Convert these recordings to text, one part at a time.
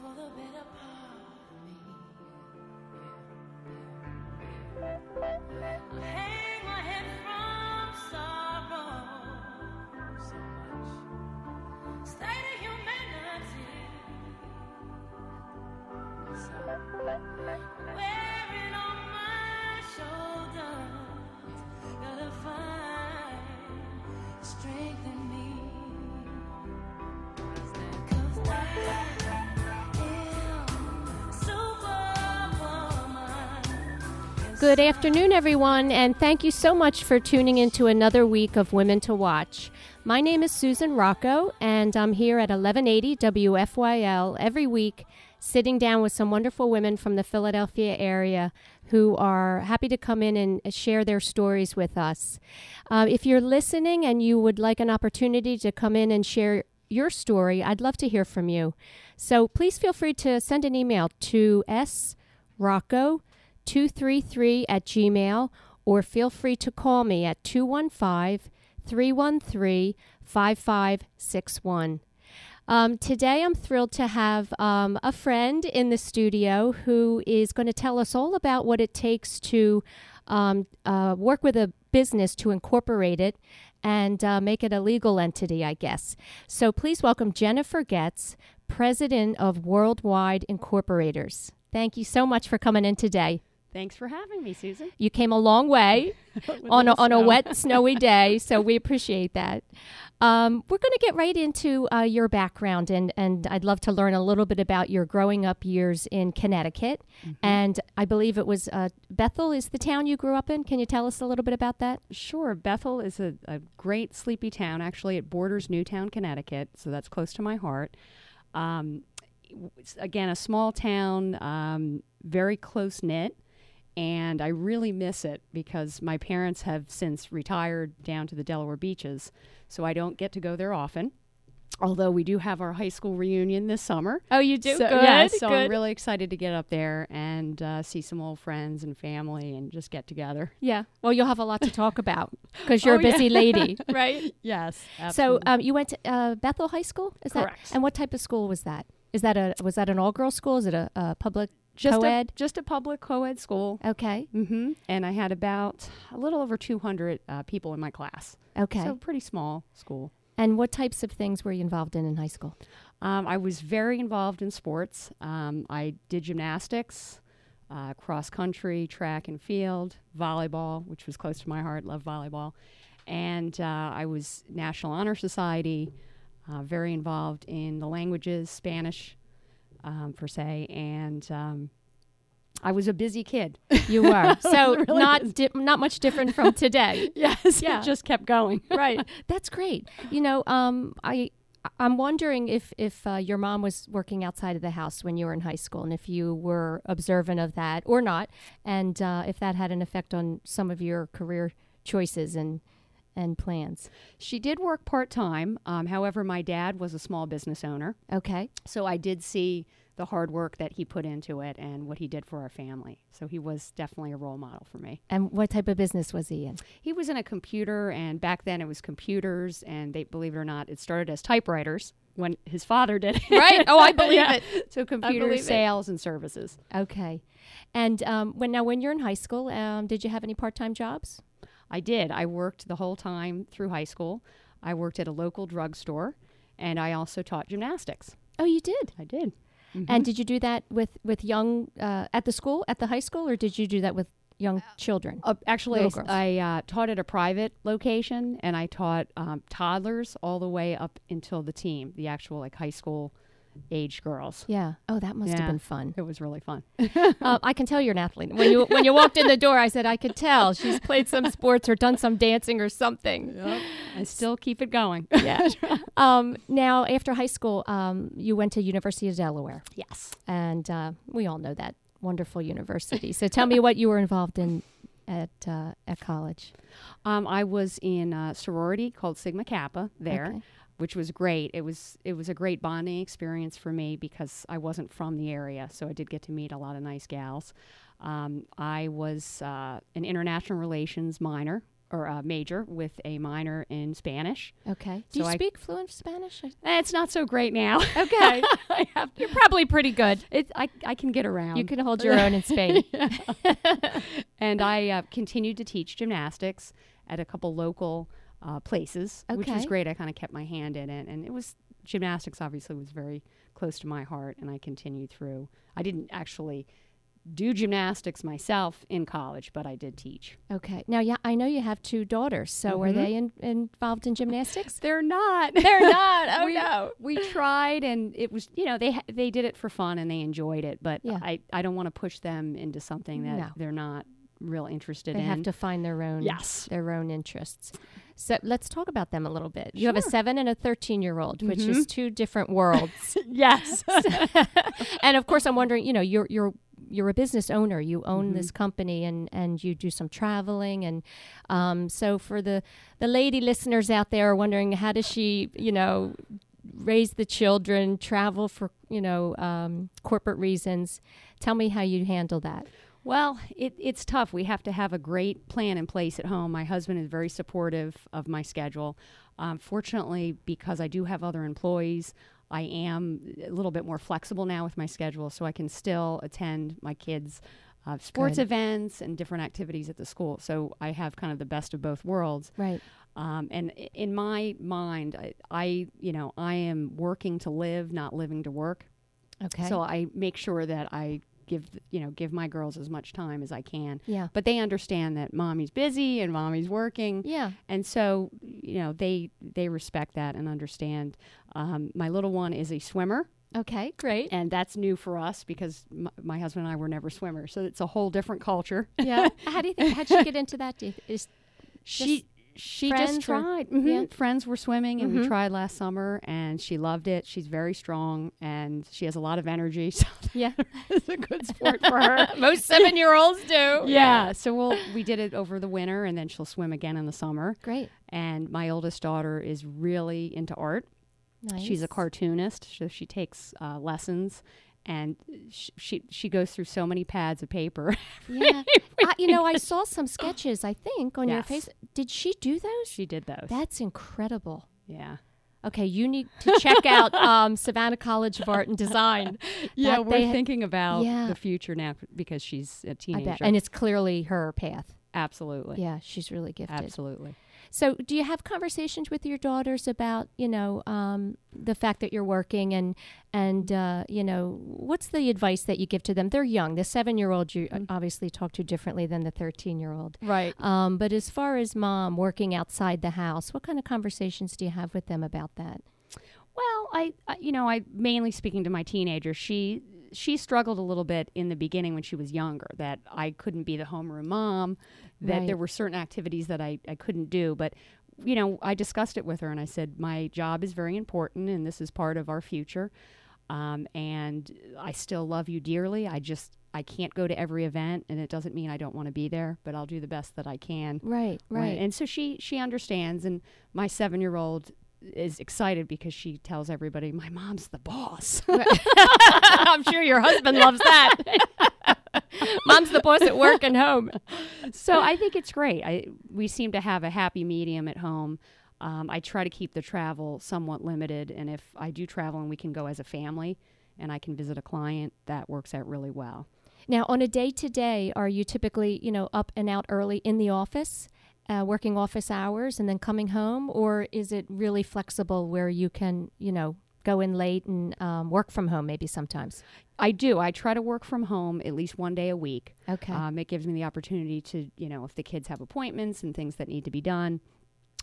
for the better part of me. I hang my head from sorrow. So much state of humanity. Wearing Good afternoon, everyone, and thank you so much for tuning into another week of Women to Watch. My name is Susan Rocco, and I'm here at 1180 WFYL every week, sitting down with some wonderful women from the Philadelphia area who are happy to come in and share their stories with us. Uh, if you're listening and you would like an opportunity to come in and share your story, I'd love to hear from you. So please feel free to send an email to srocco 233 at gmail or feel free to call me at 215 313 5561. Um, today, I'm thrilled to have um, a friend in the studio who is going to tell us all about what it takes to um, uh, work with a business to incorporate it and uh, make it a legal entity, I guess. So please welcome Jennifer Goetz, president of Worldwide Incorporators. Thank you so much for coming in today. Thanks for having me, Susan. You came a long way on a, on a wet, snowy day, so we appreciate that. Um, we're going to get right into uh, your background, and, and I'd love to learn a little bit about your growing up years in Connecticut. And I believe it was uh, Bethel is the town you grew up in. Can you tell us a little bit about that? Sure. Bethel is a, a great sleepy town. Actually, it borders Newtown, Connecticut, so that's close to my heart. Um, again, a small town, um, very close knit, and I really miss it because my parents have since retired down to the Delaware beaches, so I don't get to go there often. Although we do have our high school reunion this summer. Oh, you do? So, good. yeah, so good. I'm really excited to get up there and uh, see some old friends and family and just get together. yeah. Well, you'll have a lot to talk about because you're Oh, a yeah. busy lady, right? Yes. So um, you went to uh, Bethel High School, is Correct. that? And what type of school was that? Is that a was that an all girls school? Is it a, a public just co-ed? a just a public co-ed school. Okay, Mm-hmm. And I had about a little over 200 uh, people in my class. okay. So pretty small school. and what types of things were you involved in in high school? Um, I was very involved in sports. Um, I did gymnastics, uh, cross country, track and field, volleyball, which was close to my heart. Love volleyball, and uh, I was National Honor Society. Uh, very involved in the languages, Spanish, um, per se, and um, I was a busy kid. You were so really not di- not much different from today. yes, Yeah. it just kept going. right. That's great. You know, um, I I'm wondering if if uh, your mom was working outside of the house when you were in high school, and if you were observant of that or not, and uh, if that had an effect on some of your career choices and and plans. She did work part time. Um, however, my dad was a small business owner. Okay. So I did see the hard work that he put into it and what he did for our family. So he was definitely a role model for me. And what type of business was he in? He was in a computer, and back then it was computers, and they believe it or not, it started as typewriters when his father did it. Right. Oh, I believe Yeah. it. So computer believe it. sales and services. Okay. And um, when now when you're in high school, um, did you have any part time jobs? I did. I worked the whole time through high school. I worked at a local drugstore, and I also taught gymnastics. Oh, you did. I did. And did you do that with with young uh, at the school at the high school, or did you do that with young children? Uh, actually, I, Little s- I uh, taught at a private location, and I taught um, toddlers all the way up until the team, the actual like high school age girls. Yeah. Oh, that must have been fun. It was really fun. uh, I can tell you're an athlete. When you when you walked in the door, I said I could tell she's played some sports or done some dancing or something. I still keep it going. Yeah. um, now, after high school, um, you went to University of Delaware, yes. and uh, we all know that wonderful university. So tell me what you were involved in at uh, at college. Um, I was in a sorority called Sigma Kappa there, Okay. Which was great. It was it was a great bonding experience for me because I wasn't from the area, so I did get to meet a lot of nice gals. Um, I was uh, an international relations minor or uh, major with a minor in Spanish. Okay. Do So you I- speak fluent Spanish? Eh, It's not so great now. Okay. I have You're probably pretty good. it, I, I can get around. You can hold your own in Spain. and I uh, continued to teach gymnastics at a couple local uh, places, which was great. I kind of kept my hand in it, and it was gymnastics. Obviously, was very close to my heart, and I continued through. I didn't actually do gymnastics myself in college, but I did teach. Okay. Now, yeah, I know you have two daughters. So are Mhm. they in, involved in gymnastics? They're not. They're not. Oh we, no. we tried, and it was you know they they did it for fun and they enjoyed it, but Yeah. I I don't want to push them into something that No. they're not real interested They in. They have to find their own Yes. their own interests. So let's talk about them a little bit. You have a seven and a thirteen year old, which is two different worlds. yes. and of course, I'm wondering, you know, you're you're you're a business owner. You own this company, and and you do some traveling, and um, so for the the lady listeners out there wondering how does she, you know, raise the children, travel for you know um, corporate reasons. Tell me how you handle that. Well, it, it's tough. We have to have a great plan in place at home. My husband is very supportive of my schedule. Um, fortunately, because I do have other employees, I am a little bit more flexible now with my schedule, so I can still attend my kids' uh, sports Good. events and different activities at the school. So I have kind of the best of both worlds. Right. Um, and in my mind, I, I, you know, I am working to live, not living to work. Okay. So I make sure that I give, you know, give my girls as much time as I can. yeah. But they understand that mommy's busy and mommy's working, Yeah. and so you know they they respect that and understand. Um, my little one is a swimmer, Okay. Great. and that's new for us because my, my husband and I were never swimmers, so it's a whole different culture. Yeah. how do you think? How'd she get into that? Is she she just or- tried. Mhm. yeah. Friends were swimming, and Mhm. we tried last summer, and she loved it. She's very strong, and she has a lot of energy, so yeah. it's a good sport for her. Most seven year olds do. Yeah, so we'll we did it over the winter, and then she'll swim again in the summer. Great. And my oldest daughter is really into art. Nice. She's a cartoonist, so she takes uh, lessons, and sh- she she goes through so many pads of paper. Yeah. I, you know, I saw some sketches, I think, on your face. Did she do those? she did those. That's incredible. yeah, Okay, you need to check out um, Savannah College of Art and Design. yeah. That We're ha- thinking about Yeah. the future now because she's a teenager. And it's clearly her path. absolutely, Yeah, she's really gifted. absolutely. So, do you have conversations with your daughters about, you know, um, the fact that you're working and and uh, you know, what's the advice that you give to them? They're young. The seven year old you uh, obviously talk to differently than the thirteen year old. Right. Um, but as far as mom working outside the house, what kind of conversations do you have with them about that? Well, I, I you know, I mainly speaking to my teenager. She she struggled a little bit in the beginning when she was younger that I couldn't be the homeroom mom, that Right. there were certain activities that I, I couldn't do, but you know, I discussed it with her and I said my job is very important and this is part of our future. Um, and I still love you dearly. I just I can't go to every event and it doesn't mean I don't want to be there, but I'll do the best that I can. Right, right. And so she she understands and my 7-year-old is excited because she tells everybody my mom's the boss. I'm sure your husband loves that. Mom's the boss at work and home. so I think it's great. I we seem to have a happy medium at home. Um, I try to keep the travel somewhat limited, and if I do travel and we can go as a family, and I can visit a client, that works out really well. Now, on a day to day, are you typically, you know, up and out early in the office, uh, working office hours, and then coming home, or is it really flexible where you can, you know, go in late and um, work from home maybe sometimes? I do. I try to work from home at least one day a week. Okay. Um, it gives me the opportunity to, you know, if the kids have appointments and things that need to be done.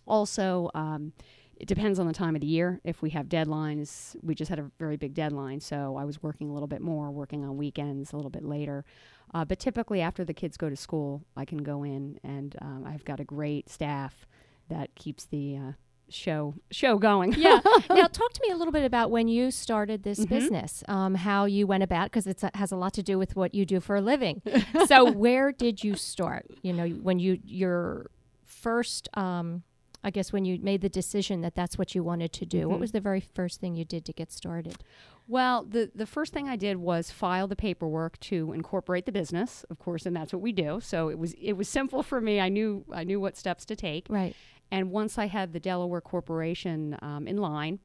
Also, um, it depends on the time of the year. If we have deadlines, we just had a very big deadline, so I was working a little bit more, working on weekends a little bit later. Uh, but typically, after the kids go to school, I can go in, and um, I've got a great staff that keeps the uh, show show going. yeah. now, talk to me a little bit about when you started this Mhm. business, um, how you went about, because it has a lot to do with what you do for a living. so, where did you start? You know, when you your first um, I guess when you made the decision that that's what you wanted to do? What Mhm. was the very first thing you did to get started? Well, the the first thing I did was file the paperwork to incorporate the business, of course, and that's what we do. So it was it was simple for me. I knew I knew what steps to take. Right. And once I had the Delaware Corporation um, in line,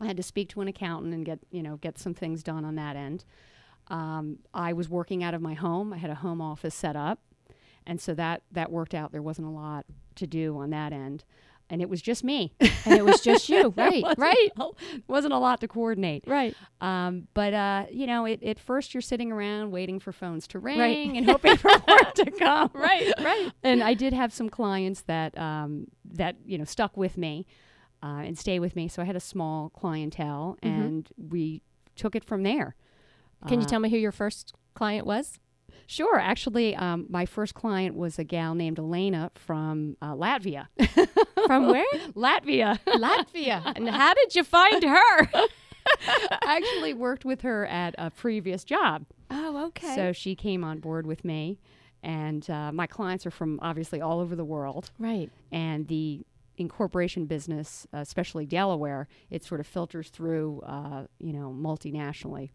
I had to speak to an accountant and get you know get some things done on that end. Um, I was working out of my home. I had a home office set up, and so that that worked out. There wasn't a lot to do on that end, and it was just me. And it was just you. Right. wasn't Right. a- wasn't a lot to coordinate. Right. Um, but uh, you know, it, at first you're sitting around waiting for phones to ring Right. and hoping for work to come. Right. Right. And I did have some clients that um, that you know stuck with me uh, and stay with me. So I had a small clientele, Mhm. and we took it from there. Can you Uh, tell me who your first client was? Sure. Actually, um, my first client was a gal named Elena from uh, Latvia. From where? Latvia. Latvia. And how did you find her? I actually worked with her at a previous job. Oh, okay. So she came on board with me, and uh, my clients are from obviously all over the world. right. And the incorporation business, uh, especially Delaware, it sort of filters through, uh, you know, multinationally.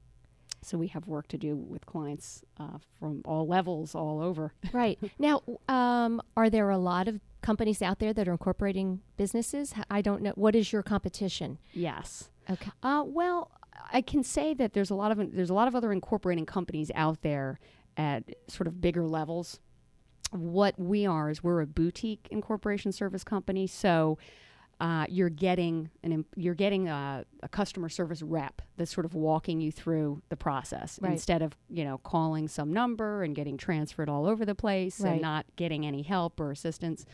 So we have work to do with clients uh, from all levels, all over. Right. Now, um, are there a lot of companies out there that are incorporating businesses? I don't know. What is your competition? Yes. Okay. Uh, well, I can say that there's a lot of there's a lot of other incorporating companies out there at sort of bigger levels. What we are is we're a boutique incorporation service company, so uh, you're getting an you're getting a, a customer service rep that's sort of walking you through the process Right. instead of you know calling some number and getting transferred all over the place Right. and not getting any help or assistance.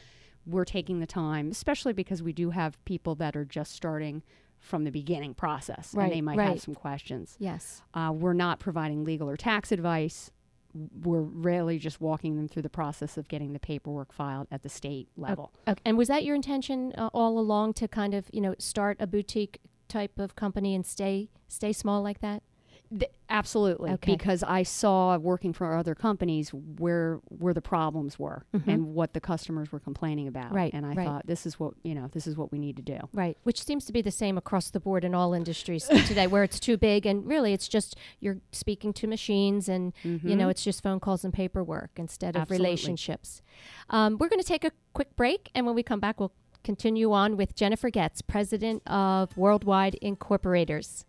We're taking the time, especially because we do have people that are just starting from the beginning process Right, and they might have some questions. Yes. Uh, we're not providing legal or tax advice. We're really just walking them through the process of getting the paperwork filed at the state level. Okay. And was that your intention uh, all along to kind of, you know, start a boutique type of company and stay stay small like that? Th- absolutely, Okay. because I saw working for other companies where where the problems were Mhm. and what the customers were complaining about. Right, and I right. thought this is what you know this is what we need to do. Right. Which seems to be the same across the board in all industries today, where it's too big and really it's just you're speaking to machines and you know Mhm. it's just phone calls and paperwork instead of Absolutely. relationships. Um, we're going to take a quick break, and when we come back, we'll continue on with Jennifer Goetz, president of Worldwide Incorporators.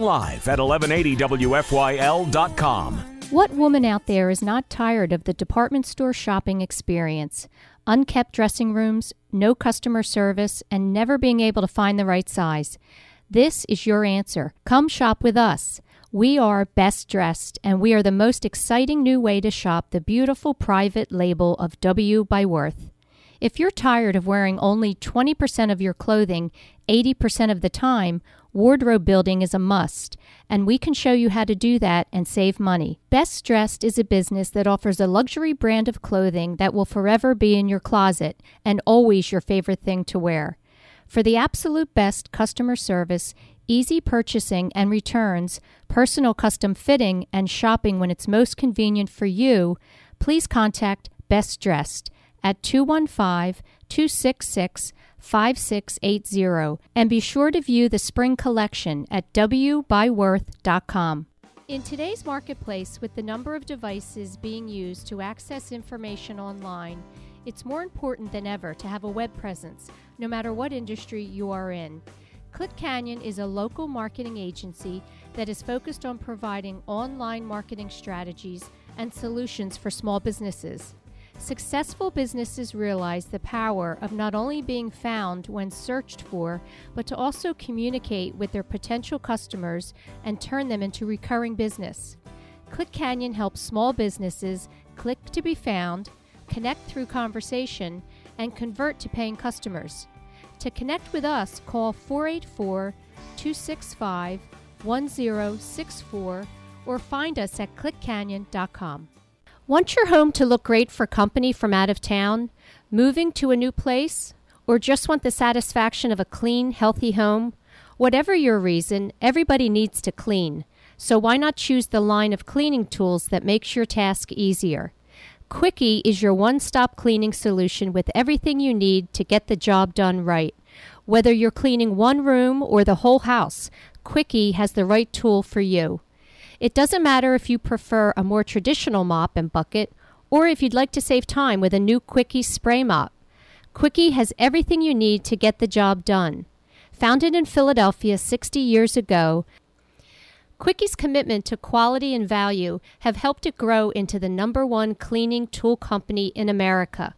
Live at 1180WFYL.com. What woman out there is not tired of the department store shopping experience? Unkept dressing rooms, no customer service, and never being able to find the right size. This is your answer. Come shop with us. We are best dressed, and we are the most exciting new way to shop the beautiful private label of W by Worth. If you're tired of wearing only 20% of your clothing 80% of the time, wardrobe building is a must, and we can show you how to do that and save money. Best Dressed is a business that offers a luxury brand of clothing that will forever be in your closet and always your favorite thing to wear. For the absolute best customer service, easy purchasing and returns, personal custom fitting, and shopping when it's most convenient for you, please contact Best Dressed at 215 266 5680 and be sure to view the spring collection at wbyworth.com. In today's marketplace, with the number of devices being used to access information online, it's more important than ever to have a web presence, no matter what industry you are in. Click Canyon is a local marketing agency that is focused on providing online marketing strategies and solutions for small businesses. Successful businesses realize the power of not only being found when searched for, but to also communicate with their potential customers and turn them into recurring business. Click Canyon helps small businesses click to be found, connect through conversation, and convert to paying customers. To connect with us, call 484 265 1064 or find us at clickcanyon.com. Want your home to look great for company from out of town? Moving to a new place? Or just want the satisfaction of a clean, healthy home? Whatever your reason, everybody needs to clean. So why not choose the line of cleaning tools that makes your task easier? Quickie is your one stop cleaning solution with everything you need to get the job done right. Whether you're cleaning one room or the whole house, Quickie has the right tool for you. It doesn't matter if you prefer a more traditional mop and bucket or if you'd like to save time with a new Quickie spray mop. Quickie has everything you need to get the job done. Founded in Philadelphia 60 years ago, Quickie's commitment to quality and value have helped it grow into the number one cleaning tool company in America.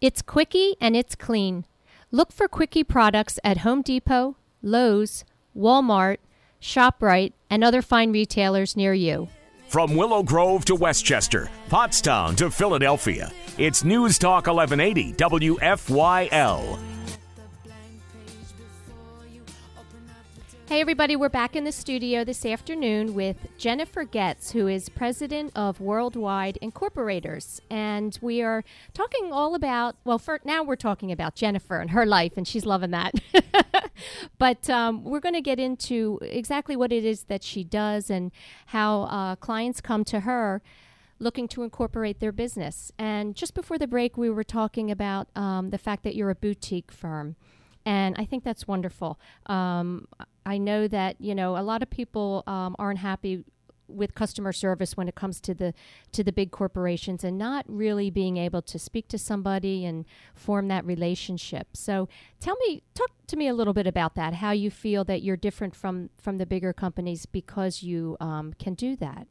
It's Quickie and it's clean. Look for Quickie products at Home Depot, Lowe's, Walmart, ShopRite, and other fine retailers near you. From Willow Grove to West Chester, Pottstown to Philadelphia, it's News Talk 1180 WFYL. Hey, everybody, we're back in the studio this afternoon with Jennifer Goetz, who is president of Worldwide Incorporators. And we are talking all about, well, for now we're talking about Jennifer and her life, and she's loving that. but um, we're going to get into exactly what it is that she does and how uh, clients come to her looking to incorporate their business. And just before the break, we were talking about um, the fact that you're a boutique firm. And I think that's wonderful. Um, I know that you know a lot of people um, aren't happy with customer service when it comes to the to the big corporations and not really being able to speak to somebody and form that relationship. So tell me talk to me a little bit about that how you feel that you're different from from the bigger companies because you um, can do that.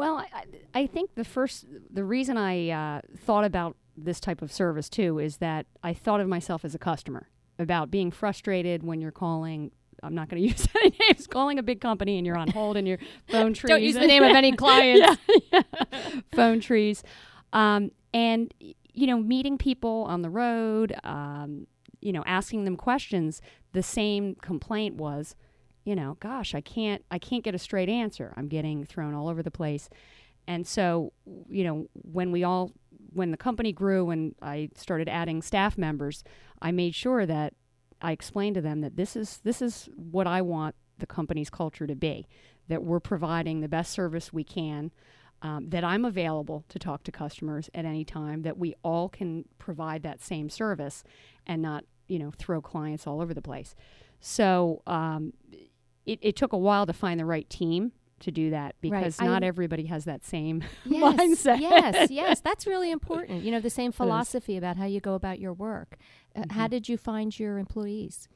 Well, I, I think the first, the reason I uh, thought about this type of service too is that I thought of myself as a customer about being frustrated when you're calling. I'm not going to use any names. Calling a big company and you're on hold and your phone trees. Don't use the name of any clients. yeah, yeah. phone trees, um, and you know, meeting people on the road. Um, you know, asking them questions. The same complaint was, you know, gosh, I can't, I can't get a straight answer. I'm getting thrown all over the place, and so, you know, when we all, when the company grew and I started adding staff members, I made sure that I explained to them that this is this is what I want the company's culture to be. That we're providing the best service we can. Um, that I'm available to talk to customers at any time. That we all can provide that same service, and not you know throw clients all over the place. So um, it, it took a while to find the right team to do that because I- not everybody has that same yes, mindset. yes, yes, that's really important. You know, the same philosophy about how you go about your work. Uh, How did you find your employees?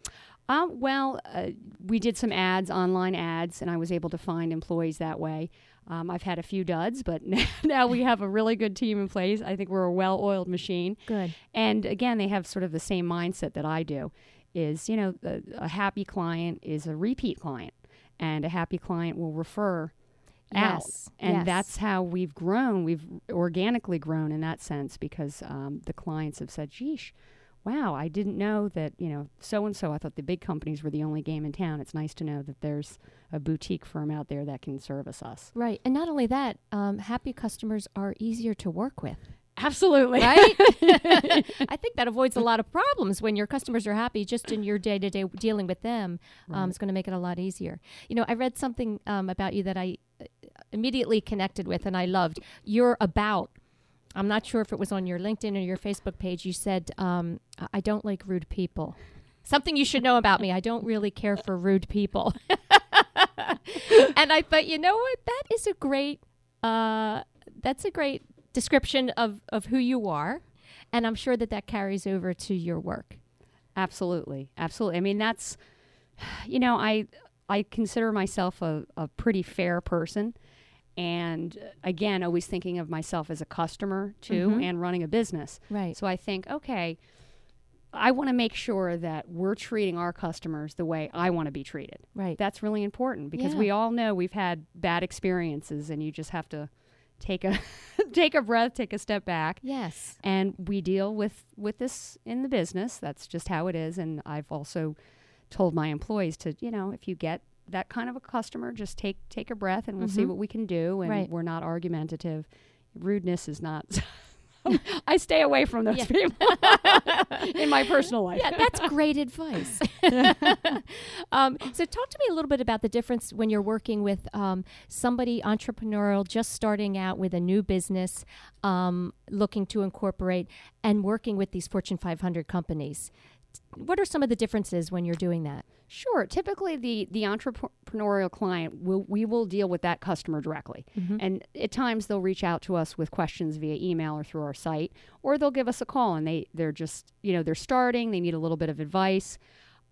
Um, well, uh, we did some ads, online ads, and I was able to find employees that way. Um, I've had a few duds, but now we have a really good team in place. I think we're a well-oiled machine. Good. And again, they have sort of the same mindset that I do. Is you know, a, a happy client is a repeat client, and a happy client will refer out. Yes, And yes. that's how we've grown. We've organically grown in that sense because um, the clients have said, "Geesh, wow, I didn't know that, you know, so and so. I thought the big companies were the only game in town. It's nice to know that there's a boutique firm out there that can service us. Right. And not only that, um, happy customers are easier to work with. Absolutely. Right? I think that avoids a lot of problems when your customers are happy just in your day to day dealing with them. Um, it's going to make it a lot easier. You know, I read something um, about you that I uh, immediately connected with and I loved. You're about, I'm not sure if it was on your LinkedIn or your Facebook page, you said, um, I- don't like rude people. Something you should know about me. I don't really care for rude people. and I thought, you know what? That is a great, uh, that's a great description of, of who you are. And I'm sure that that carries over to your work. Absolutely. Absolutely. I mean, that's, you know, I, I consider myself a, a pretty fair person. And uh, again, always thinking of myself as a customer too Mhm. and running a business. Right. So I think, okay, I want to make sure that we're treating our customers the way I want to be treated. Right. That's really important because Yeah. we all know we've had bad experiences and you just have to take a take a breath, take a step back. yes. And we deal with with this in the business. That's just how it is and I've also told my employees to, you know, if you get that kind of a customer, just take take a breath and we'll see Mhm. what we can do and Right. we're not argumentative. Rudeness is not I stay away from those Yeah. people in my personal life. yeah, that's great advice. um, so, talk to me a little bit about the difference when you're working with um, somebody entrepreneurial, just starting out with a new business, um, looking to incorporate, and working with these Fortune 500 companies. What are some of the differences when you're doing that? Sure. Typically, the the entrepreneurial client will we will deal with that customer directly, and at times they'll reach out to us with questions via email or through our site, or they'll give us a call and they they're just you know they're starting, they need a little bit of advice.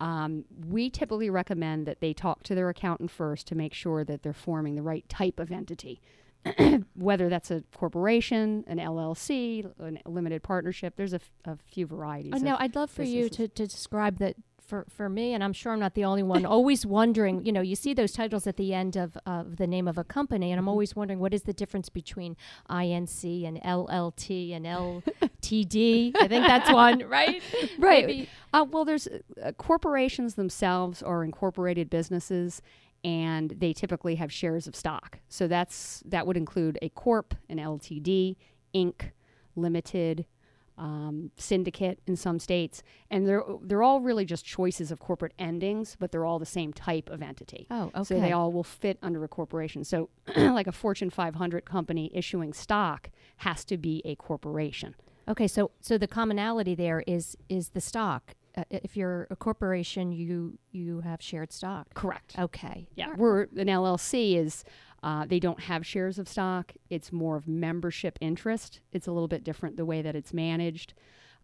Um, we typically recommend that they talk to their accountant first to make sure that they're forming the right type of entity. Whether that's a corporation, an LLC, a limited partnership, there's a, f- a few varieties. Oh, no, I'd love for you to, to describe that for, for me, and I'm sure I'm not the only one, always wondering, you know, you see those titles at the end of, of the name of a company, and I'm always wondering what is the difference between INC and LLT and LTD? I think that's one, right? Right. Uh, well, there's uh, corporations themselves are incorporated businesses, and they typically have shares of stock. So that's that would include a corp, an LTD, Inc., limited, um, syndicate in some states, and they're they're all really just choices of corporate endings, but they're all the same type of entity. Oh, okay. So they all will fit under a corporation. So, like a Fortune 500 company issuing stock has to be a corporation. Okay, so so the commonality there is is the stock. Uh, if you're a corporation, you you have shared stock. Correct. Okay. Yeah, we're an LLC is uh, they don't have shares of stock. It's more of membership interest. It's a little bit different the way that it's managed.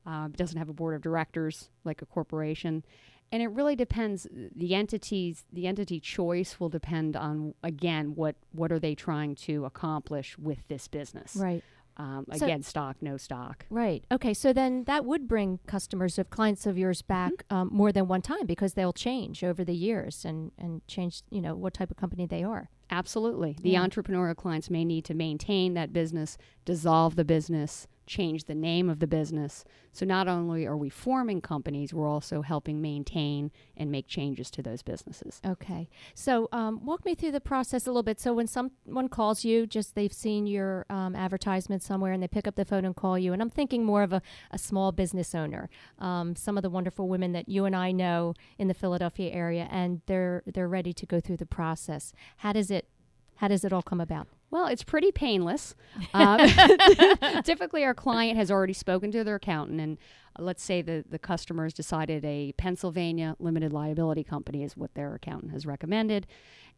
Uh, it doesn't have a board of directors like a corporation, and it really depends. The entities, the entity choice will depend on again what what are they trying to accomplish with this business. Right. Um, So- again, stock, no stock. Right. Okay. So then that would bring customers of clients of yours back um, more than one time because they'll change over the years and and change. You know what type of company they are. Absolutely. The Yeah. entrepreneurial clients may need to maintain that business, dissolve the business, change the name of the business. So not only are we forming companies, we're also helping maintain and make changes to those businesses. Okay. So um, walk me through the process a little bit. So when someone calls you, just they've seen your um, advertisement somewhere and they pick up the phone and call you. And I'm thinking more of a, a small business owner. Um, some of the wonderful women that you and I know in the Philadelphia area, and they're they're ready to go through the process. How does it how does it all come about? Well, it's pretty painless. Um, typically, our client has already spoken to their accountant, and uh, let's say the, the customer has decided a Pennsylvania limited liability company is what their accountant has recommended.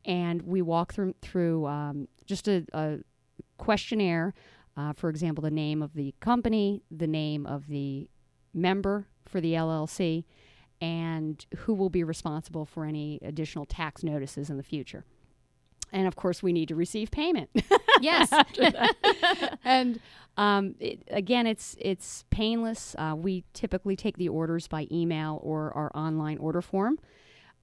And we walk through, through um, just a, a questionnaire. Uh, for example, the name of the company, the name of the member for the LLC, and who will be responsible for any additional tax notices in the future. And of course, we need to receive payment. Yes. and um, it, again, it's it's painless. Uh, we typically take the orders by email or our online order form,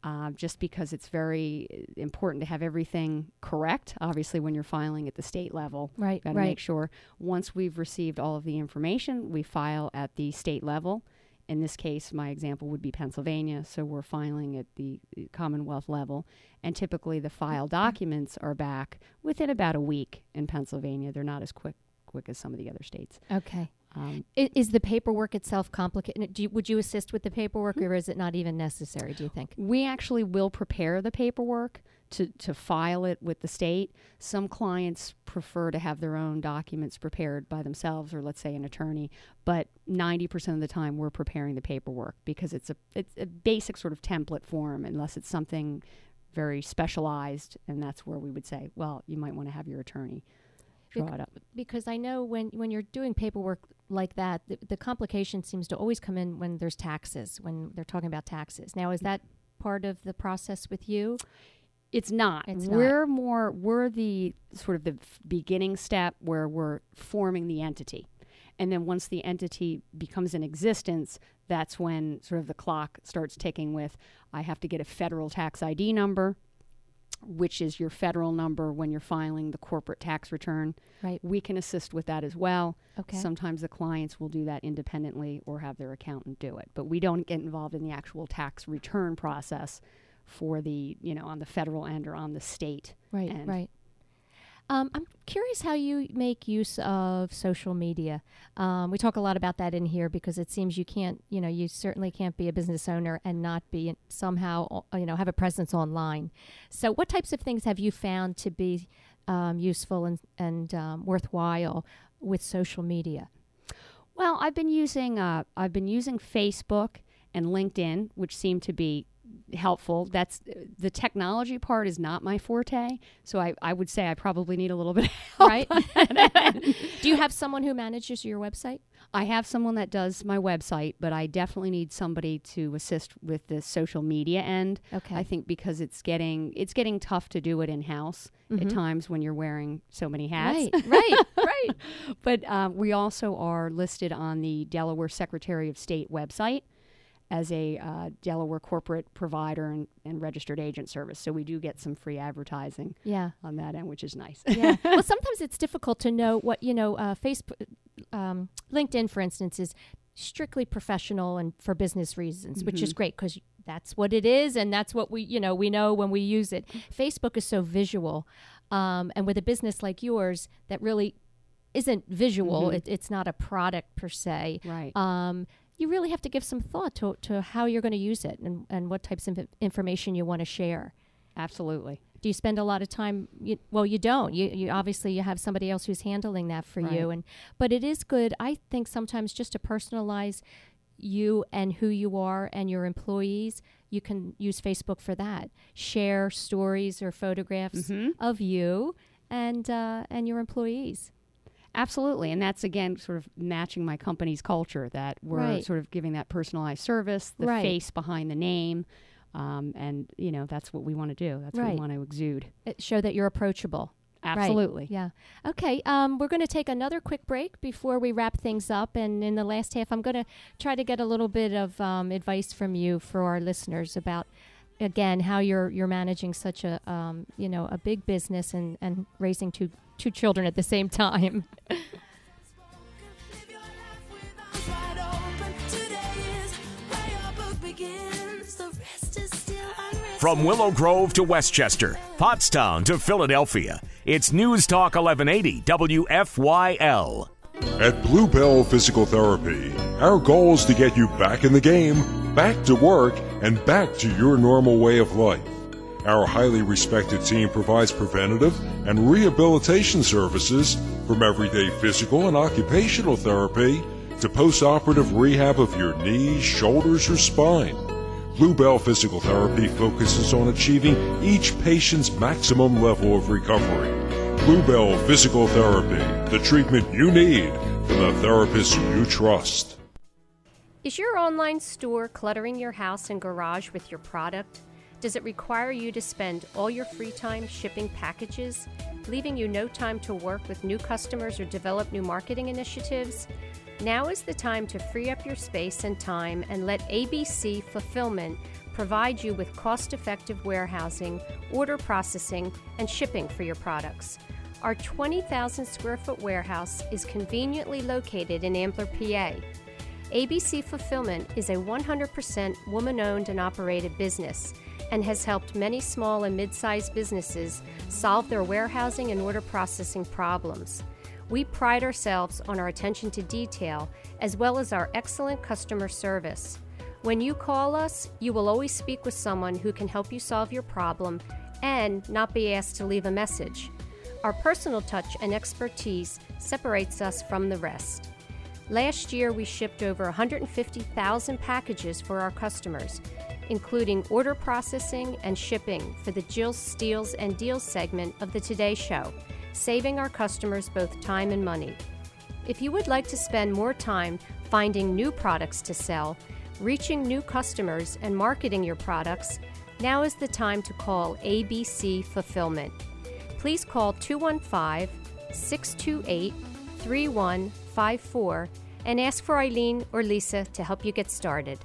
uh, just because it's very important to have everything correct. Obviously, when you're filing at the state level, Right, got to right. make sure once we've received all of the information, we file at the state level. In this case, my example would be Pennsylvania, so we're filing at the Commonwealth level. And typically, the file documents are back within about a week in Pennsylvania. They're not as quick quick as some of the other states. okay. Um, I- Is the paperwork itself complicated? Do you, would you assist with the paperwork, or is it not even necessary? Do you think? we actually will prepare the paperwork to, to file it with the state. Some clients prefer to have their own documents prepared by themselves or let's say an attorney, but 90% of the time we're preparing the paperwork because it's a it's a basic sort of template form unless it's something very specialized and that's where we would say, well, you might want to have your attorney draw Bec- it up. because I know when when you're doing paperwork like that, the, the complication seems to always come in when there's taxes, when they're talking about taxes. Now, is mm. that part of the process with you? It's not. It's we're more we're the sort of the beginning step where we're forming the entity. And then once the entity becomes in existence, that's when sort of the clock starts ticking with I have to get a federal tax ID number, which is your federal number when you're filing the corporate tax return. Right. We can assist with that as well. Okay. Sometimes the clients will do that independently or have their accountant do it. But we don't get involved in the actual tax return process for the, you know, on the federal end or on the state right. end. Right. Um, I'm curious how you make use of social media. Um, we talk a lot about that in here because it seems you can't, you know, you certainly can't be a business owner and not be somehow, you know, have a presence online. So, what types of things have you found to be um, useful and, and um, worthwhile with social media? Well, I've been using uh, I've been using Facebook and LinkedIn, which seem to be helpful. That's the technology part is not my forte, so I, I would say I probably need a little bit of help. Right? Do you have someone who manages your website? I have someone that does my website, but I definitely need somebody to assist with the social media end. Okay. I think because it's getting it's getting tough to do it in house at times when you're wearing so many hats. Right, right, right. But um, we also are listed on the Delaware Secretary of State website as a uh, Delaware corporate provider and, and registered agent service. So we do get some free advertising Yeah. on that end, which is nice. yeah. well, sometimes it's difficult to know what you know. Uh, Facebook, um, LinkedIn, for instance, is strictly professional and for business reasons, which is great because that's what it is, and that's what we you know we know when we use it. Facebook is so visual, um, and with a business like yours that really isn't visual, it, it's not a product per se. Right. Um, you really have to give some thought to, to how you're going to use it and, and what types of information you want to share. Absolutely. do you spend a lot of time you, well you don't. You, you obviously you have somebody else who's handling that for you Right. and but it is good i think sometimes just to personalize you and who you are and your employees you can use facebook for that. Share stories or photographs of you and uh, and your employees Absolutely. And that's again sort of matching my company's culture that we're Right. sort of giving that personalized service, the Right. face behind the name. Um, and, you know, that's what we want to do. That's what we want to exude. It- show that you're approachable Right. Absolutely. Yeah. Okay. Um, we're going to take another quick break before we wrap things up. And in the last half, I'm going to try to get a little bit of um, advice from you for our listeners about, again, how you're you're managing such a um, you know a big business and and raising two two children at the same time. Live your life with arms wide open. Today is where your book begins. The rest is still unwritten. From Willow Grove to West Chester, Pottstown to Philadelphia, it's News Talk 1180 WFYL. At Bluebell Physical Therapy, our goal is to get you back in the game, back to work, and back to your normal way of life. Our highly respected team provides preventative and rehabilitation services from everyday physical and occupational therapy to post-operative rehab of your knees, shoulders, or spine. Bluebell Physical Therapy focuses on achieving each patient's maximum level of recovery. Bluebell Physical Therapy, the treatment you need from the therapist you trust. Is your online store cluttering your house and garage with your product? Does it require you to spend all your free time shipping packages, leaving you no time to work with new customers or develop new marketing initiatives? Now is the time to free up your space and time and let ABC Fulfillment provide you with cost effective warehousing, order processing, and shipping for your products. Our 20,000 square foot warehouse is conveniently located in Ambler, PA. ABC Fulfillment is a 100% woman owned and operated business and has helped many small and mid sized businesses solve their warehousing and order processing problems. We pride ourselves on our attention to detail as well as our excellent customer service. When you call us, you will always speak with someone who can help you solve your problem and not be asked to leave a message. Our personal touch and expertise separates us from the rest. Last year, we shipped over 150,000 packages for our customers, including order processing and shipping for the Jill Steals and Deals segment of the Today Show, saving our customers both time and money. If you would like to spend more time finding new products to sell, reaching new customers, and marketing your products, now is the time to call ABC Fulfillment. Please call 215 628 3154 and ask for Eileen or Lisa to help you get started.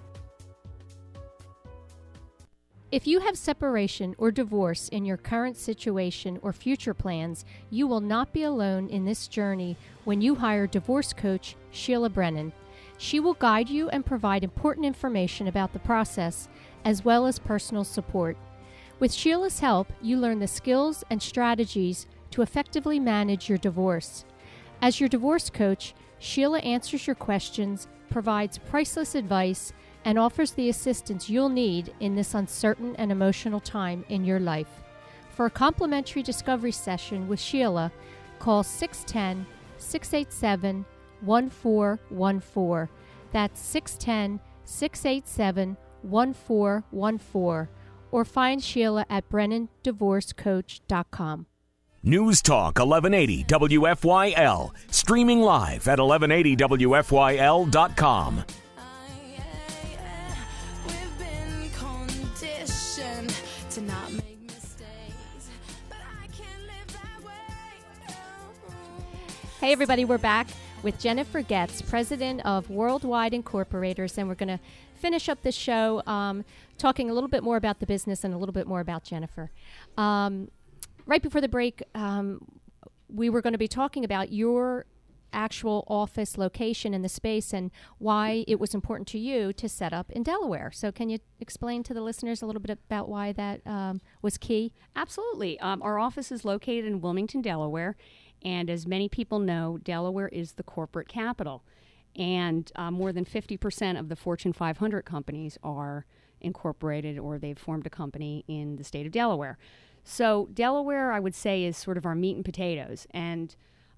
If you have separation or divorce in your current situation or future plans, you will not be alone in this journey when you hire divorce coach Sheila Brennan. She will guide you and provide important information about the process as well as personal support. With Sheila's help, you learn the skills and strategies to effectively manage your divorce. As your divorce coach, Sheila answers your questions, provides priceless advice, and offers the assistance you'll need in this uncertain and emotional time in your life. For a complimentary discovery session with Sheila, call 610 687 1414. That's 610 687 1414. Or find Sheila at BrennanDivorceCoach.com. News Talk 1180 WFYL. Streaming live at 1180WFYL.com. We've been conditioned to not make mistakes, but I can't live that way. no. Hey, everybody, we're back with Jennifer Goetz, president of Worldwide Incorporators, and we're going to finish up this show um, talking a little bit more about the business and a little bit more about Jennifer. Um, right before the break, um, we were going to be talking about your actual office location in the space and why it was important to you to set up in Delaware. So, can you explain to the listeners a little bit about why that um, was key? Absolutely. Um, our office is located in Wilmington, Delaware. And as many people know, Delaware is the corporate capital. And uh, more than 50% of the Fortune 500 companies are incorporated or they've formed a company in the state of Delaware. So, Delaware, I would say, is sort of our meat and potatoes. And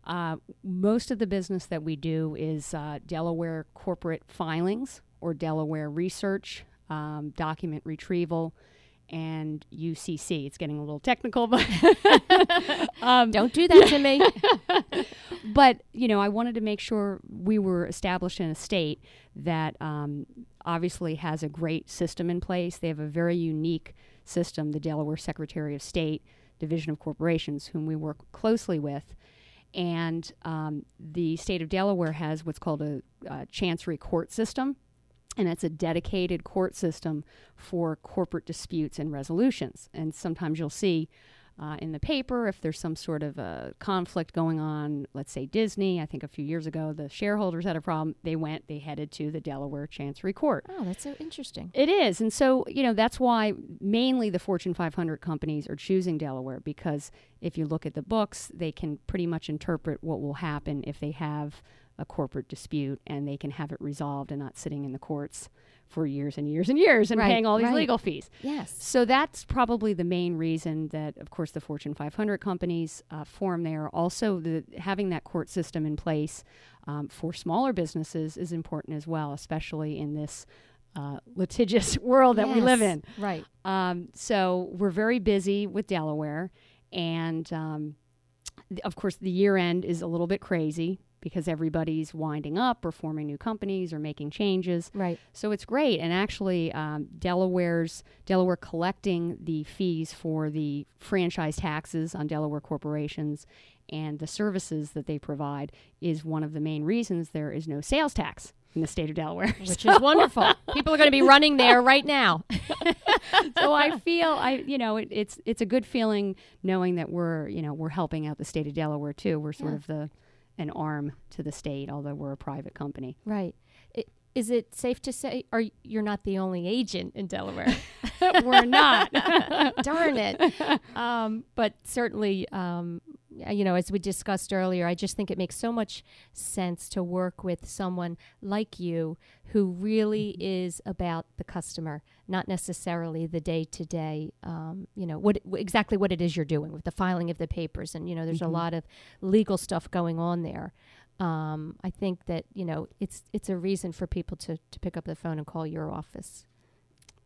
uh, most of the business that we do is uh, Delaware corporate filings or Delaware research, um, document retrieval, and UCC. It's getting a little technical, but um, Don't do that to me. but you know, I wanted to make sure we were established in a state that um, obviously has a great system in place. They have a very unique system, the Delaware Secretary of State Division of Corporations, whom we work closely with. And um, the state of Delaware has what's called a, uh chancery court system, and it's a dedicated court system for corporate disputes and resolutions. And sometimes you'll see uh, in the paper if there's some sort of a conflict going on. Let's say Disney. I think a few years ago the shareholders had a problem. They went. They headed to the Delaware Chancery Court. oh, that's so interesting. It is. And so, you know, that's why mainly the Fortune 500 companies are choosing Delaware because if you look at the books, they can pretty much interpret what will happen if they have a corporate dispute and they can have it resolved and not sitting in the courts for years and years and years and Right, paying all these right. legal fees. Yes. So that's probably the main reason that, of course, the Fortune 500 companies uh, form there. Also, the, having that court system in place um, for smaller businesses is important as well, especially in this uh, litigious world that we live in. Right. Um, so we're very busy with Delaware, and um, th- of course, the year end is a little bit crazy because everybody's winding up or forming new companies or making changes. Right. So it's great, and actually, um, Delaware's Delaware collecting the fees for the franchise taxes on Delaware corporations and the services that they provide is one of the main reasons there is no sales tax in the state of Delaware. Which is wonderful. People are going to be running there right now. so I feel I you know it, it's it's a good feeling knowing that we're you know we're helping out the state of Delaware too. We're sort Yeah. of the an arm to the state, although we're a private company. Right. I- Is it safe to say, are you're not the only agent in Delaware? we're not. Darn it. Um, but certainly, um, you know, as we discussed earlier, I just think it makes so much sense to work with someone like you who really mm-hmm. is about the customer, not necessarily the day to day, you know, what wh- exactly what it is you're doing with the filing of the papers. And, you know, there's a mm-hmm. lot of legal stuff going on there. Um, I think that, you know, it's, it's a reason for people to, to pick up the phone and call your office.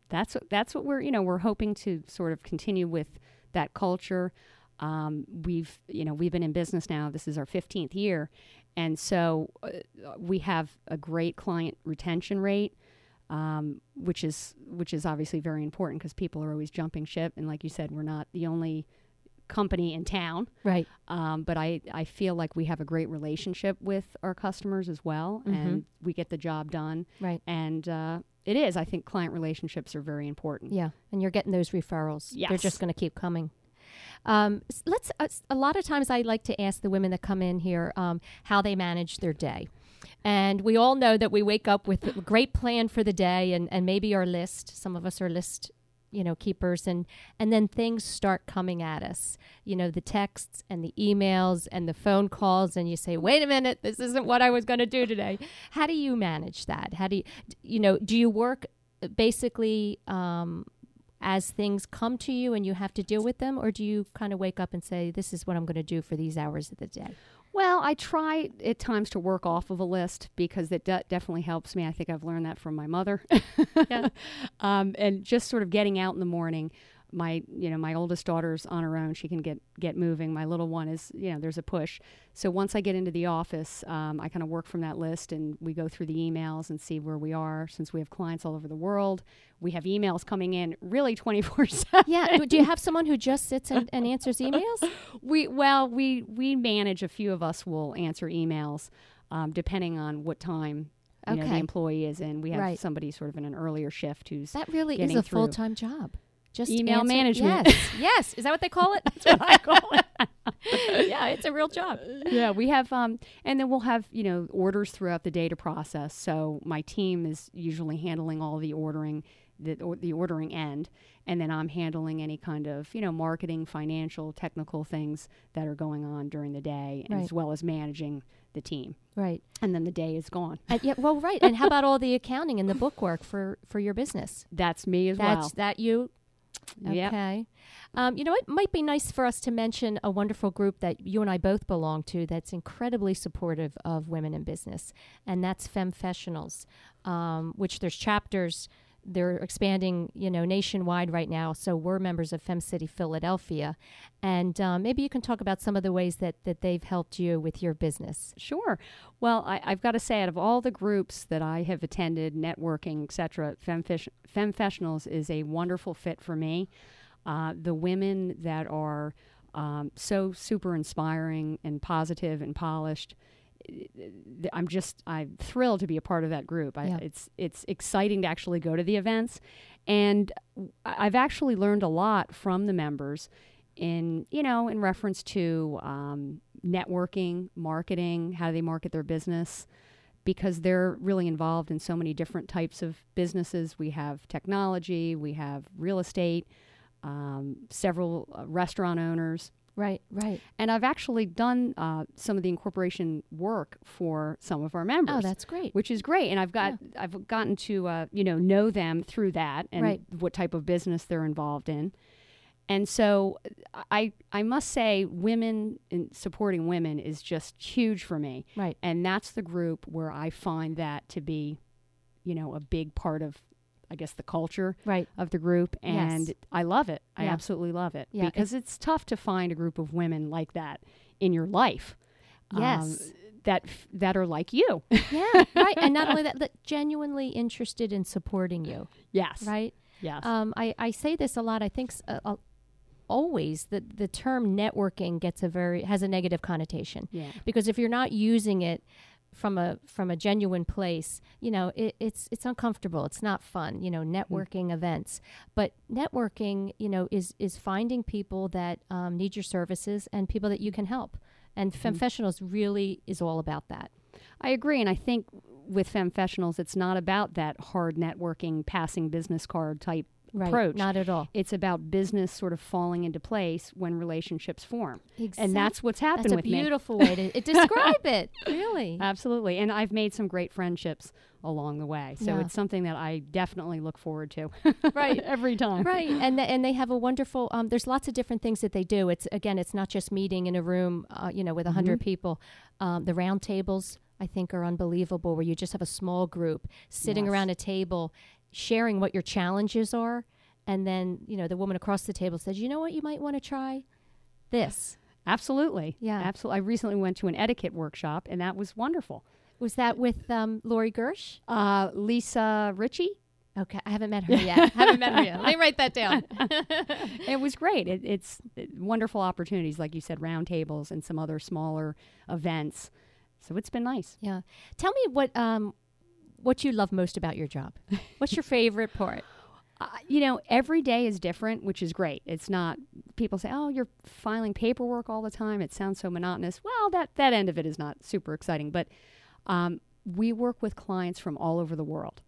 that's what that's what we're you know we're hoping to sort of continue with that culture. Um, we've you know we've been in business now. This is our 15th year, and so uh, we have a great client retention rate, um, which is which is obviously very important because people are always jumping ship. And like you said, we're not the only company in town. Right. Um, but I, I feel like we have a great relationship with our customers as well, and we get the job done. Right. And uh, it is. I think client relationships are very important. Yeah, and you're getting those referrals. They're just going to keep coming. Um, let's. Uh, a lot of times, I like to ask the women that come in here um, how they manage their day, and we all know that we wake up with a great plan for the day and, and maybe our list. Some of us are list you know keepers and and then things start coming at us you know the texts and the emails and the phone calls and you say wait a minute this isn't what i was going to do today how do you manage that how do you you know do you work basically um, as things come to you and you have to deal with them or do you kind of wake up and say this is what i'm going to do for these hours of the day Well, I try at times to work off of a list because it de- definitely helps me. I think I've learned that from my mother. Yeah. um, and just sort of getting out in the morning. My, you know, my oldest daughter's on her own. She can get get moving. My little one is, you know, there's a push. So once I get into the office, um, I kind of work from that list, and we go through the emails and see where we are. Since we have clients all over the world, we have emails coming in really 24 seven. yeah do- you have someone who just sits and, and answers emails We well, we we manage. A few of us will answer emails, um, depending on what time you know, the employee is in. We have Right. somebody sort of in an earlier shift who's that really is a full-time job just Email answer- management. yes yes is that what they call it that's what i call it yeah it's a real job yeah. We have um, and then we'll have you know orders throughout the day to process. So my team is usually handling all the ordering. The, or the ordering end, and then I'm handling any kind of you know marketing, financial, technical things that are going on during the day, Right. as well as managing the team. right And then the day is gone. And yeah, well, right. And how about all the accounting and the bookwork for for your business? That's me as That's well. that you. Yep. Okay. Um, you know, it might be nice for us to mention a wonderful group that you and I both belong to that's incredibly supportive of women in business, and that's Femfessionals, um, which there's chapters. They're expanding, you know, nationwide right now. So we're members of Fem City Philadelphia, and um, maybe you can talk about some of the ways that that they've helped you with your business. Sure. Well, I, I've got to say, out of all the groups that I have attended, networking, etc., Femfish, Femfessionals is a wonderful fit for me. Uh, the women that are um, so super inspiring and positive and polished. I'm just I'm thrilled to be a part of that group. I, Yeah. It's it's exciting to actually go to the events, and I've actually learned a lot from the members in you know in reference to um, networking, marketing, how do they market their business, because they're really involved in so many different types of businesses. We have technology, we have real estate, um, several uh, restaurant owners. Right. Right. And I've actually done uh, some of the incorporation work for some of our members. Oh, that's great. which is great. And I've got I've gotten to uh, you know know them through that and Right. what type of business they're involved in. And so I I must say women in supporting women is just huge for me. Right. And that's the group where I find that to be, you know, a big part of I guess the culture Right. of the group and Yes. I love it. I absolutely love it Yeah, because it's tough to find a group of women like that in your life. um, Yes. that f- that are like you. yeah, right. And not only that, that genuinely interested in supporting you, yes. right? Yes. Um, I, I say this a lot. I think s- uh, uh, always that the term networking gets a very has a negative connotation yeah. because if you're not using it from a from a genuine place, you know, it, it's it's uncomfortable. It's not fun. You know, networking events, but networking, you know, is is finding people that um, need your services and people that you can help. And Femfessionals really is all about that. I agree, and I think with Femfessionals, it's not about that hard networking, passing business card type Right. approach. Not at all. it's about business sort of falling into place when relationships form, Exact- and that's what's happened That's a with me. beautiful way to it, describe it. Really. Absolutely, and I've made some great friendships along the way, so Yeah. it's something that I definitely look forward to. Right. every time. right and th- and they have a wonderful um, there's lots of different things that they do it's again it's not just meeting in a room uh, you know with a 100 people um, the round tables i think are unbelievable where you just have a small group sitting Yes. around a table sharing what your challenges are and then you know the woman across the table says you know what you might want to try this Absolutely. Yeah. Absolutely. I recently went to an etiquette workshop, and that was wonderful. was that with um, lori gersh Uh, Lisa Ritchie. okay i haven't met her yet haven't met her yet let me write that down it was great. It, it's wonderful opportunities, like you said, roundtables and some other smaller events. So it's been nice. yeah tell me what um what you love most about your job what's your favorite part Uh, you know, every day is different, which is great. It's not people say, "Oh, you're filing paperwork all the time." It sounds so monotonous. Well, that that end of it is not super exciting, but um, we work with clients from all over the world,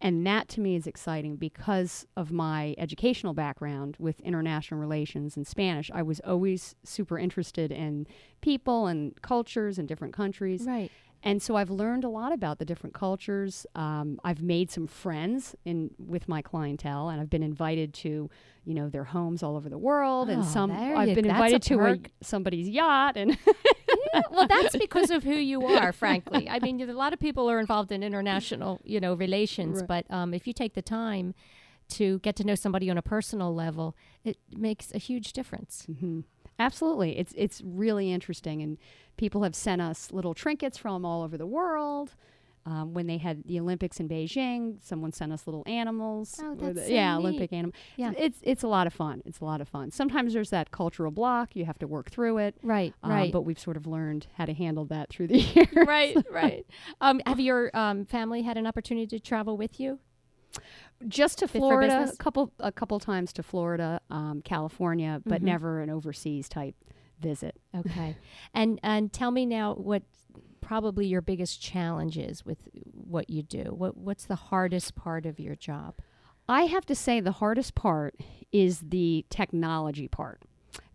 And that to me is exciting because of my educational background with international relations and Spanish. I was always super interested in people and cultures and different countries. Right. And so I've learned a lot about the different cultures. Um, I've made some friends in with my clientele, and I've been invited to, you know, their homes all over the world. and Oh, some I've you- been invited to a, somebody's yacht, and well, that's because of who you are, frankly. I mean, a lot of people are involved in international, you know, relations, Right. but um, if you take the time to get to know somebody on a personal level, it makes a huge difference. Mm-hmm. Absolutely. It's it's really interesting and people have sent us little trinkets from all over the world. Um, when they had the Olympics in Beijing, someone sent us little animals. Oh, that's the- so yeah, neat. Olympic animal. Yeah. It's it's a lot of fun. It's a lot of fun. Sometimes there's that cultural block. You have to work through it. Right, um, right. But we've sort of learned how to handle that through the years. right, right. Um, have your um, family had an opportunity to travel with you? Just to Fit Florida, a couple a couple times to Florida, um, California, but Mhm. never an overseas type visit. Okay. and and tell me now what probably your biggest challenge is with what you do. What what's the hardest part of your job? I have to say the hardest part is the technology part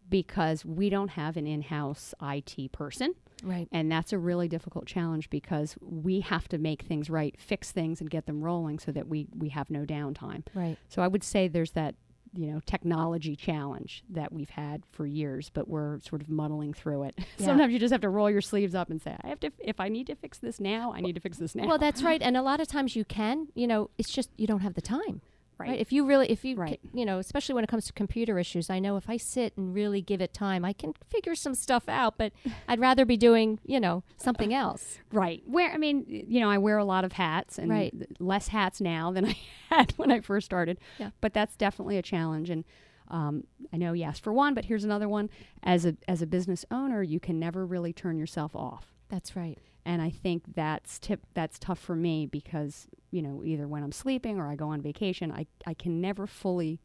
because we don't have an in-house IT person Right. and that's a really difficult challenge because we have to make things right, fix things and get them rolling so that we we have no downtime. Right. So I would say there's that you know technology challenge that we've had for years but we're sort of muddling through it Yeah. sometimes you just have to roll your sleeves up and say i have to if i need to fix this now i need to fix this now Well, that's right. And a lot of times you can, you know, it's just you don't have the time. Right, Right. If you really, if you, Right. you know, especially when it comes to computer issues, I know if I sit and really give it time, I can figure some stuff out, but I'd rather be doing, you know, something else. Right. Where I mean, you know, I wear a lot of hats and Right. less hats now than I had when I first started. Yeah. But that's definitely a challenge and um, I know you asked for one, but here's another one. As a as a business owner, you can never really turn yourself off. That's right. And I think that's tip that's tough for me because, you know, either when I'm sleeping or I go on vacation, I, I can never fully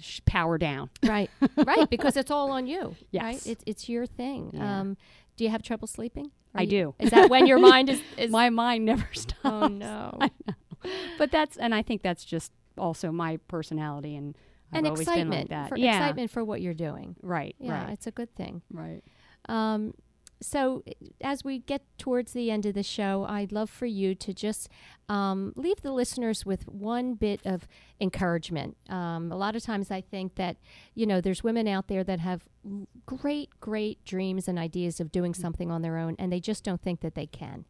sh- power down. Right. right. Because it's all on you. Right. It's, it's your thing. Yeah. Um, do you have trouble sleeping? Are I you- do. Is that when your mind is, is My mind never stops. Oh no. But that's and I think that's just also my personality and I've and always been excitement like that. for yeah. excitement for what you're doing. Right. Yeah, Right. it's a good thing. Right. Um, so, as we get towards the end of the show, I'd love for you to just um, leave the listeners with one bit of encouragement. Um, a lot of times, I think that you know there's women out there that have great, great dreams and ideas of doing something on their own, and they just don't think that they can.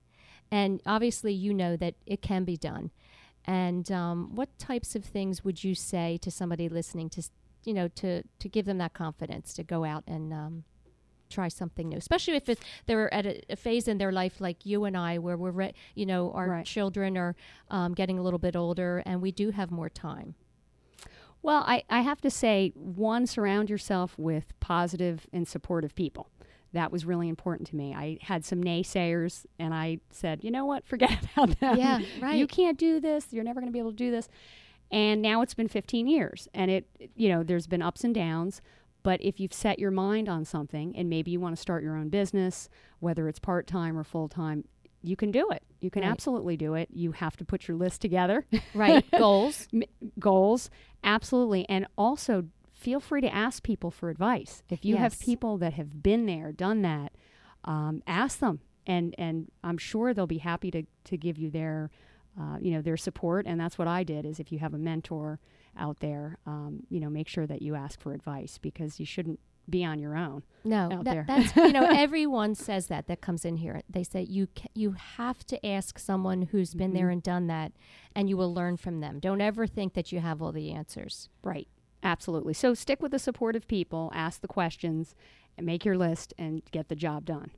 And obviously, you know that it can be done. And um, what types of things would you say to somebody listening to, you know, to to give them that confidence to go out and um, try something new, especially if they're at a, a phase in their life like you and I, where we're, re- you know, our Right. children are um, getting a little bit older and we do have more time. Well, I, I have to say, one, surround yourself with positive and supportive people. That was really important to me. I had some naysayers, and I said, you know what, forget about them. Yeah, right. You can't do this. You're never going to be able to do this. And now it's been 15 years, and it, you know, there's been ups and downs. But if you've set your mind on something, and maybe you want to start your own business, whether it's part time or full time, you can do it. You can Right. absolutely do it. You have to put your list together. Right. Goals. M- goals absolutely and also feel free to ask people for advice if you have people that have been there done that um, ask them and and i'm sure they'll be happy to to give you their uh, you know their support and that's what i did is if you have a mentor out there um, you know make sure that you ask for advice because you shouldn't be on your own No, out that, there. that's you know everyone says that that comes in here. They say you ca- you have to ask someone who's been there and done that, and you will learn from them. Don't ever think that you have all the answers. Right. Absolutely. So stick with the supportive people, ask the questions, and make your list and get the job done.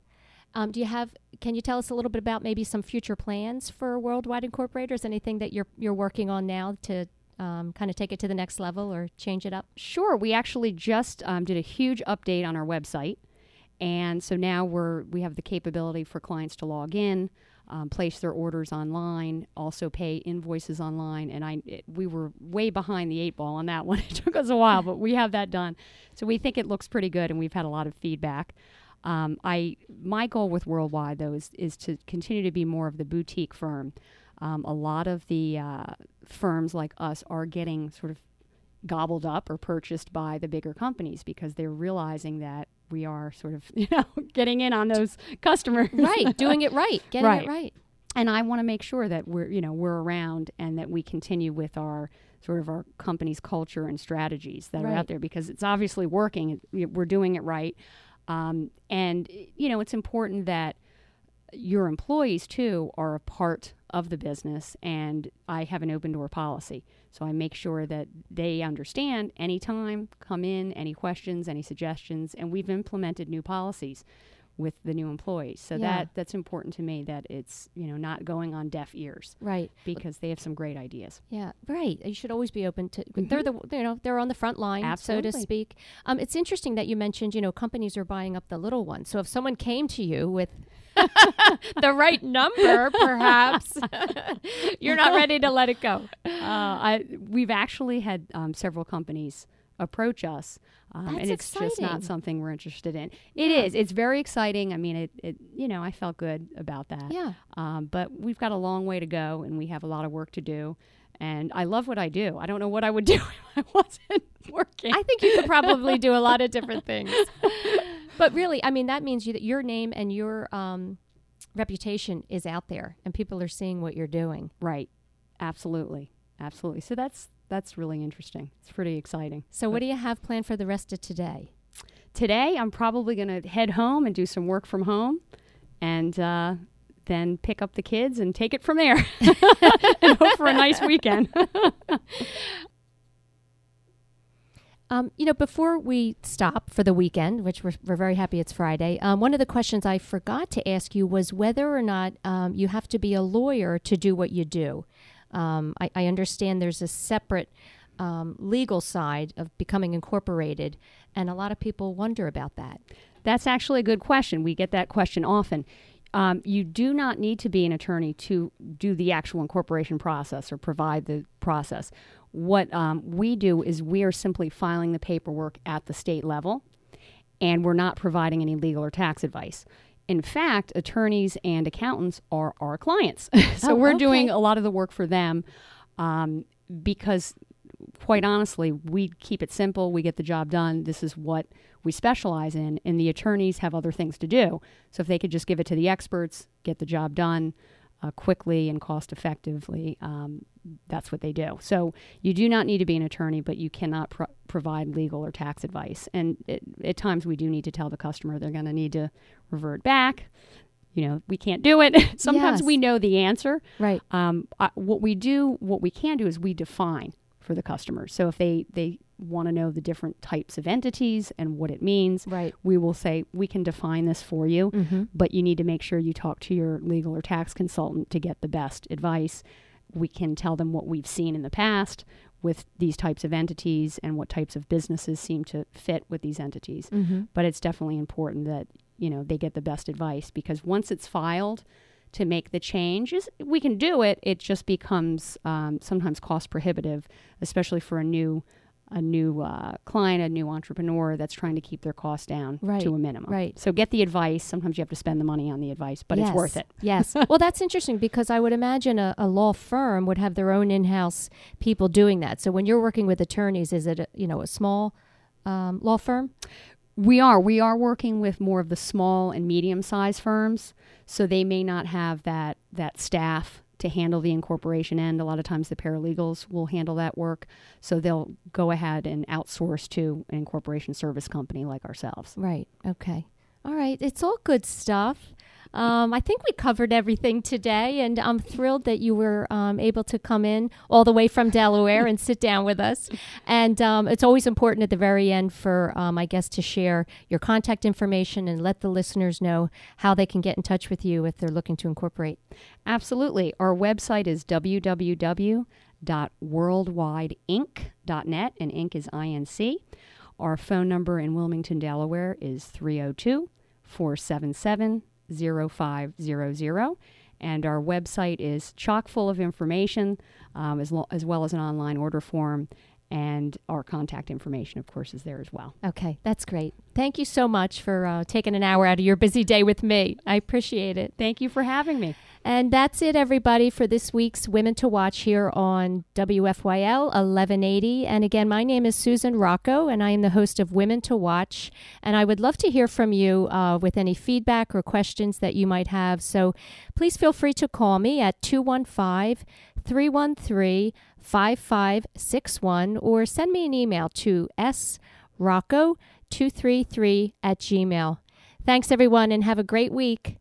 Um, do you have? Can you tell us a little bit about maybe some future plans for Worldwide Incorporators? Anything that you're you're working on now to um, kind of take it to the next level or change it up? Sure. We actually just um, did a huge update on our website. And so now we're we have the capability for clients to log in, um, place their orders online, also pay invoices online. And I it, we were way behind the eight ball on that one. It took us a while, but we have that done. So we think it looks pretty good, and we've had a lot of feedback. Um, I my goal with Worldwide though is is to continue to be more of the boutique firm. Um, a lot of the uh, firms like us are getting sort of gobbled up or purchased by the bigger companies because they're realizing that we are sort of you know getting in on those customers right, doing it right, getting Right. it right. and I want to make sure that we're you know we're around and that we continue with our sort of our company's culture and strategies that are out there because it's obviously working. We- We're doing it right, um, and you know it's important that your employees too are a part of the business and I have an open door policy. So I make sure that they understand anytime, come in, any questions, any suggestions, and we've implemented new policies with the new employees. So Yeah. that that's important to me that it's, you know, not going on deaf ears Right. because they have some great ideas. Yeah, right. You should always be open to. They're the you know they're on the front line, so to Mm-hmm. Speak. Um, it's interesting that you mentioned you know companies are buying up the little ones. So if someone came to you with the right number, perhaps you're not ready to let it go. Uh, I, we've actually had um, several companies approach us, um, and it's just not something we're interested in. It is. It's very exciting. I mean, it, it. You know, I felt good about that. Yeah. Um, but we've got a long way to go, and we have a lot of work to do. And I love what I do. I don't know what I would do if I wasn't working. I think you could probably do a lot of different things. But really, I mean, that means you, that your name and your um, reputation is out there, and people are seeing what you're doing. right. Absolutely. Absolutely. So that's that's really interesting. It's pretty exciting. So, what do you have planned for the rest of today? today I'm probably going to head home and do some work from home and uh, then pick up the kids and take it from there and hope for a nice weekend. Um, you know, before we stop for the weekend, which we're, we're very happy it's Friday, um, one of the questions I forgot to ask you was whether or not um, you have to be a lawyer to do what you do. Um, I, I understand there's a separate um, legal side of becoming incorporated, and a lot of people wonder about that. That's actually a good question. We get that question often. Um, you do not need to be an attorney to do the actual incorporation process or provide the process. What um, we do is we are simply filing the paperwork at the state level, and we're not providing any legal or tax advice. In fact, attorneys and accountants are our clients. so Oh, we're okay. doing a lot of the work for them um, because, quite honestly, we keep it simple. We get the job done. This is what we specialize in, and the attorneys have other things to do. So if they could just give it to the experts, get the job done uh, quickly and cost effectively, um, that's what they do. So you do not need to be an attorney, but you cannot pro- provide legal or tax advice. And it, at times we do need to tell the customer they're going to need to revert back. You know, we can't do it. Sometimes Yes. we know the answer. Right. Um, I, what we do, what we can do is we define for the customer. So if they, they want to know the different types of entities and what it means, Right. we will say, we can define this for you, Mm-hmm. but you need to make sure you talk to your legal or tax consultant to get the best advice. We can tell them what we've seen in the past with these types of entities and what types of businesses seem to fit with these entities. Mm-hmm. But it's definitely important that, you know, they get the best advice because once it's filed, to make the change is we can do it. It just becomes um, sometimes cost prohibitive, especially for a new a new uh, client, a new entrepreneur that's trying to keep their costs down Right, to a minimum. right. So get the advice. Sometimes you have to spend the money on the advice, but it's worth it. yes. Well, that's interesting because I would imagine a, a law firm would have their own in-house people doing that. So when you're working with attorneys, is it a, you know a small um, law firm? We are. We are working with more of the small and medium sized firms, so they may not have that that staff to handle the incorporation end. A lot of times the paralegals will handle that work, so they'll go ahead and outsource to an incorporation service company like ourselves. Right. Okay. All right. It's all good stuff. Um, I think we covered everything today, and I'm thrilled that you were um, able to come in all the way from Delaware and sit down with us. And um, it's always important at the very end for, um, I guess, to share your contact information and let the listeners know how they can get in touch with you if they're looking to incorporate. Absolutely. Our website is www.worldwideinc.net, and Inc is INC. Our phone number in Wilmington, Delaware is 302 477 0500. And our website is chock full of information, um, as, lo- as well as an online order form. And our contact information, of course, is there as well. Okay, that's great. Thank you so much for uh, taking an hour out of your busy day with me. I appreciate it. Thank you for having me. And that's it, everybody, for this week's Women to Watch here on WFYL 1180. And again, my name is Susan Rocco, and I am the host of Women to Watch. And I would love to hear from you uh, with any feedback or questions that you might have. So please feel free to call me at 215 313 5561 or send me an email to srocco233 at gmail. Thanks, everyone, and have a great week.